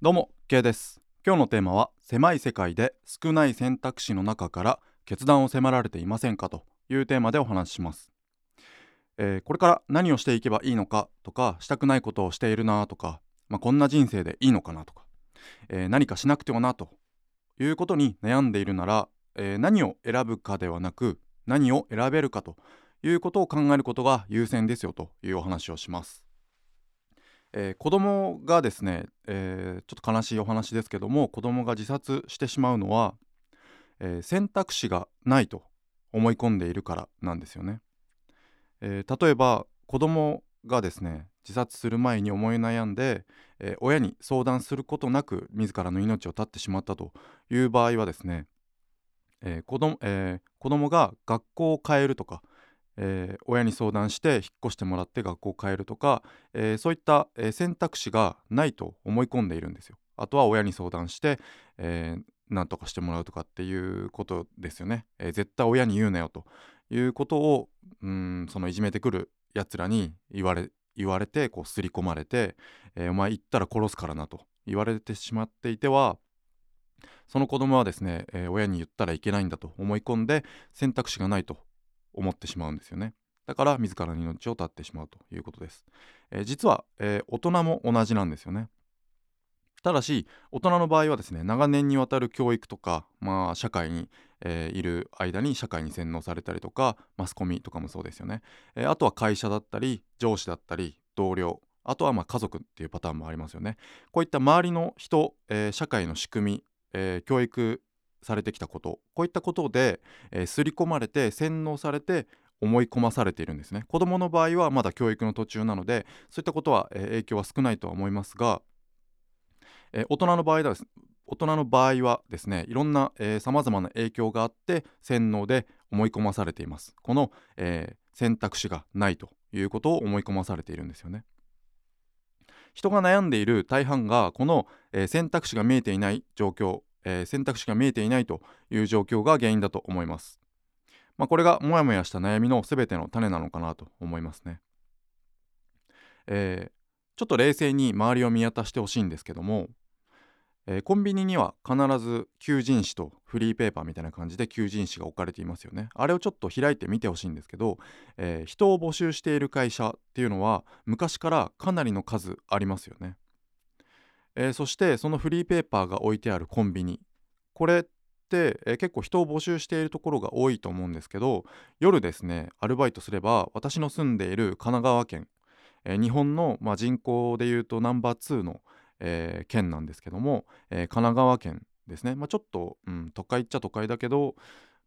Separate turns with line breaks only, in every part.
どうも K です。今日のテーマは狭い世界で少ない選択肢の中から決断を迫られていませんかというテーマでお話しします、えー、これから何をしていけばいいのかとかしたくないことをしているなとか、まあ、こんな人生でいいのかなとか、えー、何かしなくてはなということに悩んでいるなら、えー、何を選ぶかではなく何を選べるかということを考えることが優先ですよというお話をします。えー、子供がですね、えー、ちょっと悲しいお話ですけども子供が自殺してしまうのは、えー、選択肢がないと思い込んでいるからなんですよね、えー、例えば子供がですね自殺する前に思い悩んで、えー、親に相談することなく自らの命を絶ってしまったという場合はですね、えー子供えー、子供が学校を変えるとか、えー、親に相談して引っ越してもらって学校を変えるとか、えー、そういった、え、選択肢がないと思い込んでいるんですよ。あとは親に相談して、えー、何とかしてもらうとかっていうことですよね。えー、絶対親に言うなよということをうんそのいじめてくるやつらに言われ言われてこう刷り込まれて、えー、お前言ったら殺すからなと言われてしまっていてはその子供はですね、えー、親に言ったらいけないんだと思い込んで選択肢がないと思ってしまうんですよね。だから自らの命を絶ってしまうということです、えー、実は、えー、大人も同じなんですよね。ただし大人の場合はですね長年にわたる教育とか、まあ、社会に、えー、いる間に社会に洗脳されたりとかマスコミとかもそうですよね、えー、あとは会社だったり上司だったり同僚あとはま家族っていうパターンもありますよね。こういった周りの人、えー、社会の仕組み、え教育されてきたこと。こういったことで、えー、刷り込まれて洗脳されて思い込まされているんですね。子どもの場合はまだ教育の途中なのでそういったことは、えー、影響は少ないとは思いますが、えー、大人の場合は大人の場合はですねいろんなさまざまな影響があって洗脳で思い込まされています。この、えー、選択肢がないということを思い込まされているんですよね。人が悩んでいる大半がこの、えー、選択肢が見えていない状況えー、選択肢が見えていないという状況が原因だと思います。まあ、これがモヤモヤした悩みの全ての種なのかなと思いますね。えー、ちょっと冷静に周りを見渡してほしいんですけども、えー、コンビニには必ず求人誌とフリーペーパーみたいな感じで求人誌が置かれていますよね。あれをちょっと開いてみてほしいんですけど、えー、人を募集している会社っていうのは昔からかなりの数ありますよね。えー、そしてそのフリーペーパーが置いてあるコンビニ。これって、えー、結構人を募集しているところが多いと思うんですけど夜ですねアルバイトすれば私の住んでいる神奈川県、えー、日本の、まあ、人口でいうとナンバー2の、え県なんですけども、え神奈川県ですね、まあ、ちょっと、うん、都会っちゃ都会だけど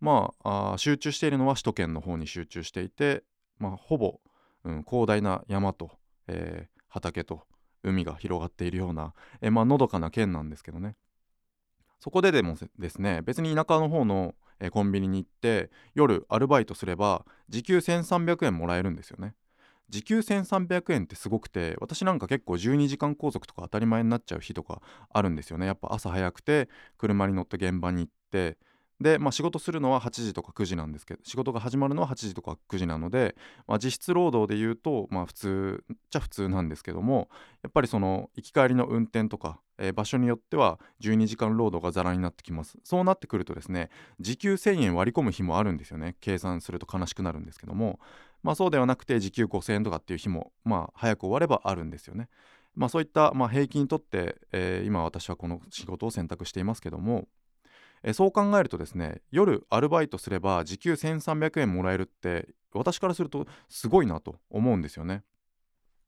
まあ集中しているのは首都圏の方に集中していて、まあ、ほぼ、うん、広大な山と、え畑と海が広がっているような、えまあのどかな県なんですけどね。そこででもですね別に田舎の方の、えコンビニに行って夜アルバイトすれば時給1300円もらえるんですよね。時給1300円ってすごくて私なんか結構12時間拘束とか当たり前になっちゃう日とかあるんですよね。やっぱ朝早くて車に乗って現場に行ってで、まあ、仕事するのは8時とか9時なんですけど仕事が始まるのは8時とか9時なので、まあ、実質労働で言うと、まあ、普通っちゃ普通なんですけどもやっぱりその行き帰りの運転とか、えー、場所によっては12時間労働がざらになってきます。そうなってくるとですね時給1000円割り込む日もあるんですよね。計算すると悲しくなるんですけどもまあそうではなくて時給5000円とかっていう日もまあ早く終わればあるんですよね。まあそういった、まあ、平均にとって、えー、今私はこの仕事を選択していますけどもえそう考えるとですね夜アルバイトすれば時給1300円もらえるって私からするとすごいなと思うんですよね。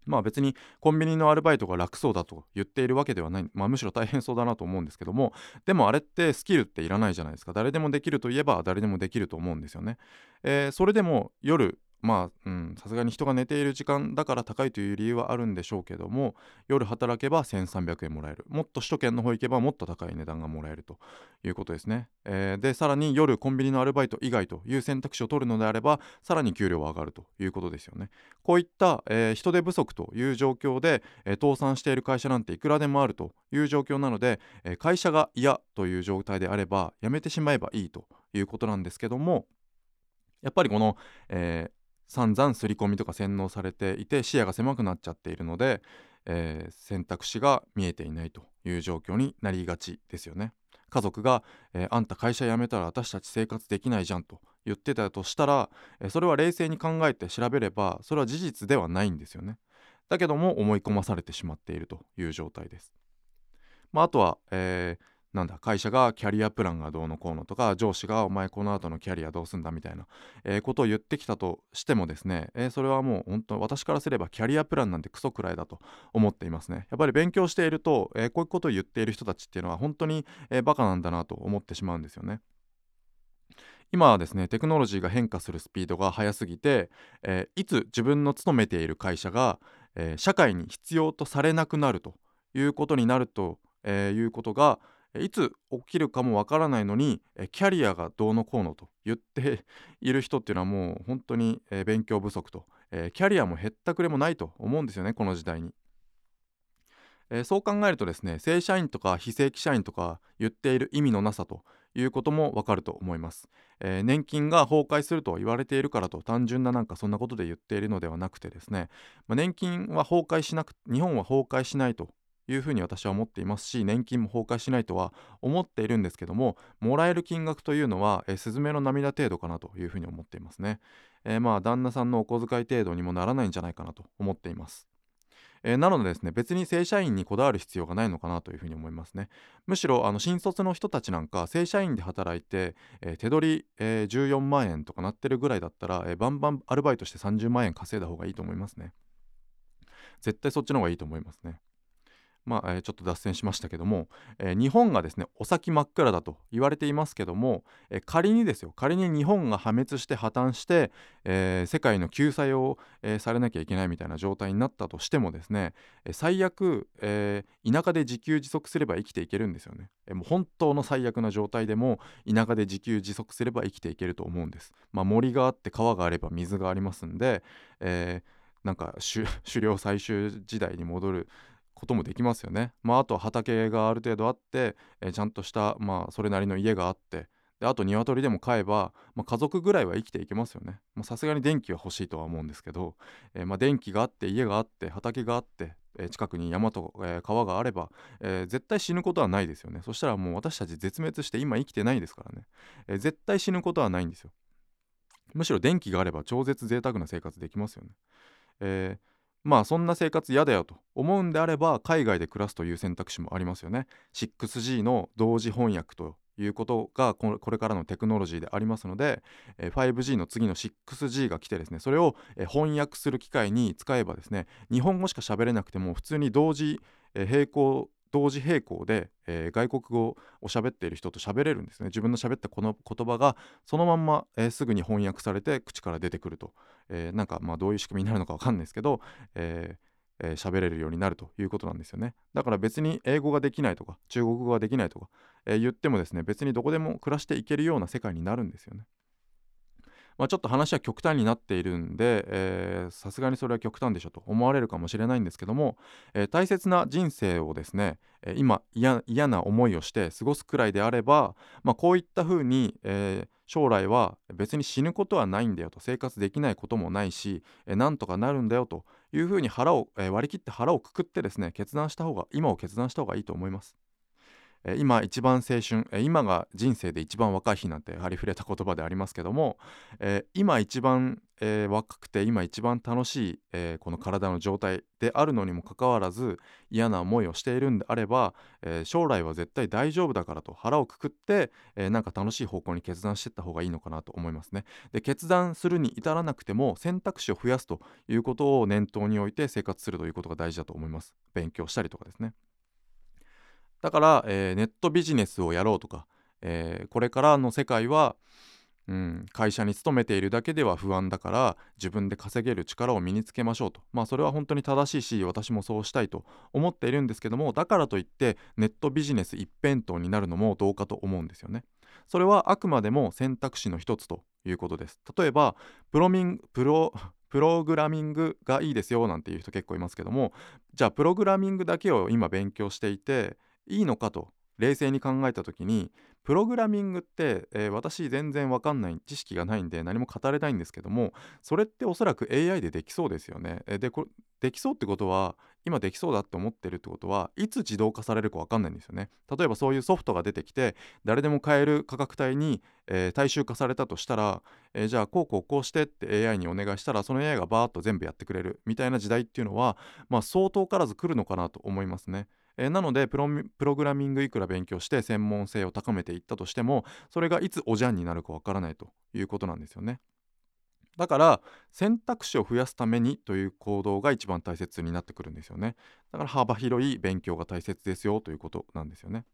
まあ別にコンビニのアルバイトが楽そうだと言っているわけではない、まあ、むしろ大変そうだなと思うんですけどもでもあれってスキルっていらないじゃないですか誰でもできるといえば誰でもできると思うんですよね。えー、それでも夜まあさすがに人が寝ている時間だから高いという理由はあるんでしょうけども夜働けば1300円もらえる。もっと首都圏の方行けばもっと高い値段がもらえるということですね、えー、でさらに夜コンビニのアルバイト以外という選択肢を取るのであればさらに給料は上がるということですよね。こういった、えー、人手不足という状況で、えー、倒産している会社なんていくらでもあるという状況なので、え会社が嫌という状態であれば辞めてしまえばいいということなんですけどもやっぱりこの、えー、散々刷り込みとか洗脳されていて視野が狭くなっちゃっているので、えー、選択肢が見えていないという状況になりがちですよね。家族が、えー、あんた会社辞めたら私たち生活できないじゃんと言ってたとしたら、えー、それは冷静に考えて調べればそれは事実ではないんですよね。だけども思い込まされてしまっているという状態です。まあ、あとは、えーなんだ会社がキャリアプランがどうのこうのとか上司がお前この後のキャリアどうすんだみたいな、えー、ことを言ってきたとしてもですね、えー、それはもう本当私からすればキャリアプランなんてクソくらいだと思っていますね。やっぱり勉強していると、えー、こういうことを言っている人たちっていうのは本当に、えー、バカなんだなと思ってしまうんですよね。今はですねテクノロジーが変化するスピードが速すぎて、えいつ自分の勤めている会社が、え社会に必要とされなくなるということになると、えいうことが、いつ起きるかもわからないのにキャリアがどうのこうのと言って いる人っていうのはもう本当に勉強不足とキャリアも減ったくれもないと思うんですよねこの時代に。そう考えるとですね正社員とか非正規社員とか言っている意味のなさということもわかると思います、えー、年金が崩壊すると言われているからと単純ななんかそんなことで言っているのではなくてですね、まあ、年金は崩壊しなく日本は崩壊しないというふうに私は思っていますし年金も崩壊しないとは思っているんですけどももらえる金額というのは、えー、スズメの涙程度かなというふうに思っていますね、えー、まあ旦那さんのお小遣い程度にもならないんじゃないかなと思っています。えー、なのでですね別に正社員にこだわる必要がないのかなというふうに思いますね。むしろあの新卒の人たちなんか正社員で働いて、えー、手取り、えー、14万円とかなってるぐらいだったら、えー、バンバンアルバイトして30万円稼いだ方がいいと思いますね。絶対そっちの方がいいと思いますね。まあ、えー、ちょっと脱線しましたけども、えー、日本がですねお先真っ暗だと言われていますけども、えー、仮にですよ仮に日本が破滅して破綻して、え世界の救済を、えされなきゃいけないみたいな状態になったとしてもですね、え最悪、え田舎で自給自足すれば生きていけるんですよね、えもう本当の最悪な状態でも田舎で自給自足すれば生きていけると思うんです、まあ、森があって川があれば水がありますんで、えなんか 狩猟採集時代に戻ることもできますよね。まあ、あと畑がある程度あって、えー、ちゃんとした、まあ、それなりの家があってであと鶏でも飼えば、まあ、家族ぐらいは生きていけますよね。さすがに電気は欲しいとは思うんですけど、えー、まあ、電気があって家があって畑があって、えー、近くに山と、え川があれば、え絶対死ぬことはないですよね。そしたらもう私たち絶滅して今生きてないですからね、え絶対死ぬことはないんですよ。むしろ電気があれば超絶贅沢な生活できますよね。えーまあそんな生活嫌だよと思うんであれば海外で暮らすという選択肢もありますよね。6G の同時翻訳ということがこれからのテクノロジーでありますので 5G の次の 6G が来てですねそれを翻訳する機会に使えばですね日本語しか喋れなくても普通に同時並行同時並行で、えー、外国語を喋っている人と喋れるんですね。自分の喋ったこの言葉がそのまんま、えー、すぐに翻訳されて口から出てくると、えー、なんかまあどういう仕組みになるのか分かんないですけど、えーえー、れるようになるということなんですよね。だから別に英語ができないとか中国語ができないとか、えー、言ってもですね別にどこでも暮らしていけるような世界になるんですよね。まあ、ちょっと話は極端になっているんでさすがにそれは極端でしょと思われるかもしれないんですけども、えー、大切な人生をですね、えー、今嫌な思いをして過ごすくらいであれば、まあ、こういったふうに、えー、将来は別に死ぬことはないんだよと生活できないこともないし、えー、なんとかなるんだよというふうに腹を、えー、割り切って腹をくくってですね決断した方が今を決断した方がいいと思います。今一番青春、今が人生で一番若い日なんてありふれた言葉でありますけども、今一番、若くて今一番楽しい、この体の状態であるのにもかかわらず嫌な思いをしているんであれば、将来は絶対大丈夫だからと腹をくくって、えなんか楽しい方向に決断していった方がいいのかなと思いますね。で決断するに至らなくても選択肢を増やすということを念頭に置いて生活するということが大事だと思います。勉強したりとかですね。だから、えー、ネットビジネスをやろうとか、えー、これからの世界は、うん、会社に勤めているだけでは不安だから自分で稼げる力を身につけましょうとまあそれは本当に正しいし私もそうしたいと思っているんですけどもだからといってネットビジネス一辺倒になるのもどうかと思うんですよね。それはあくまでも選択肢の一つということです。例えばプロミンプロプログラミングがいいですよなんていう人結構いますけどもじゃあプログラミングだけを今勉強していていいのかと冷静に考えた時にプログラミングって、えー、私全然わかんない知識がないんで何も語れないんですけどもそれっておそらく AI でできそうですよね。えー、でこれできそうってことは今できそうだって思ってるってことはいつ自動化されるか分かんないんですよね。例えばそういうソフトが出てきて誰でも買える価格帯に、えー、大衆化されたとしたら、えー、じゃあこうこうこうしてって AI にお願いしたらその AI がバーッと全部やってくれるみたいな時代っていうのはまあ相当からず来るのかなと思いますね。えー、なのでプログラミングいくら勉強して専門性を高めていったとしてもそれがいつおじゃんになるかわからないということなんですよね。だから選択肢を増やすためにという行動が一番大切になってくるんですよね。だから幅広い勉強が大切ですよということなんですよね。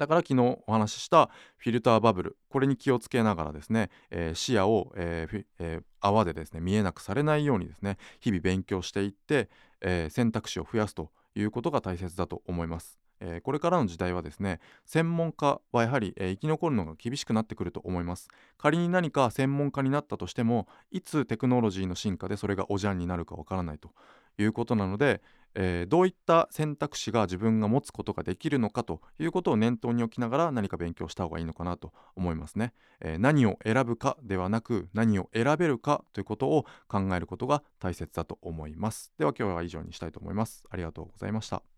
だから昨日お話ししたフィルターバブルこれに気をつけながらですね、えー、視野を、えーえー、泡でですね見えなくされないようにですね日々勉強していって、え選択肢を増やすということが大切だと思います。えー、これからの時代はですね専門家はやはり、えー、生き残るのが厳しくなってくると思います仮に何か専門家になったとしてもいつテクノロジーの進化でそれがおじゃんになるかわからないということなので、えー、どういった選択肢が自分が持つことができるのかということを念頭に置きながら何か勉強した方がいいのかなと思いますね、えー、何を選ぶかではなく何を選べるかということを考えることが大切だと思います。では今日は以上にしたいと思います。ありがとうございました。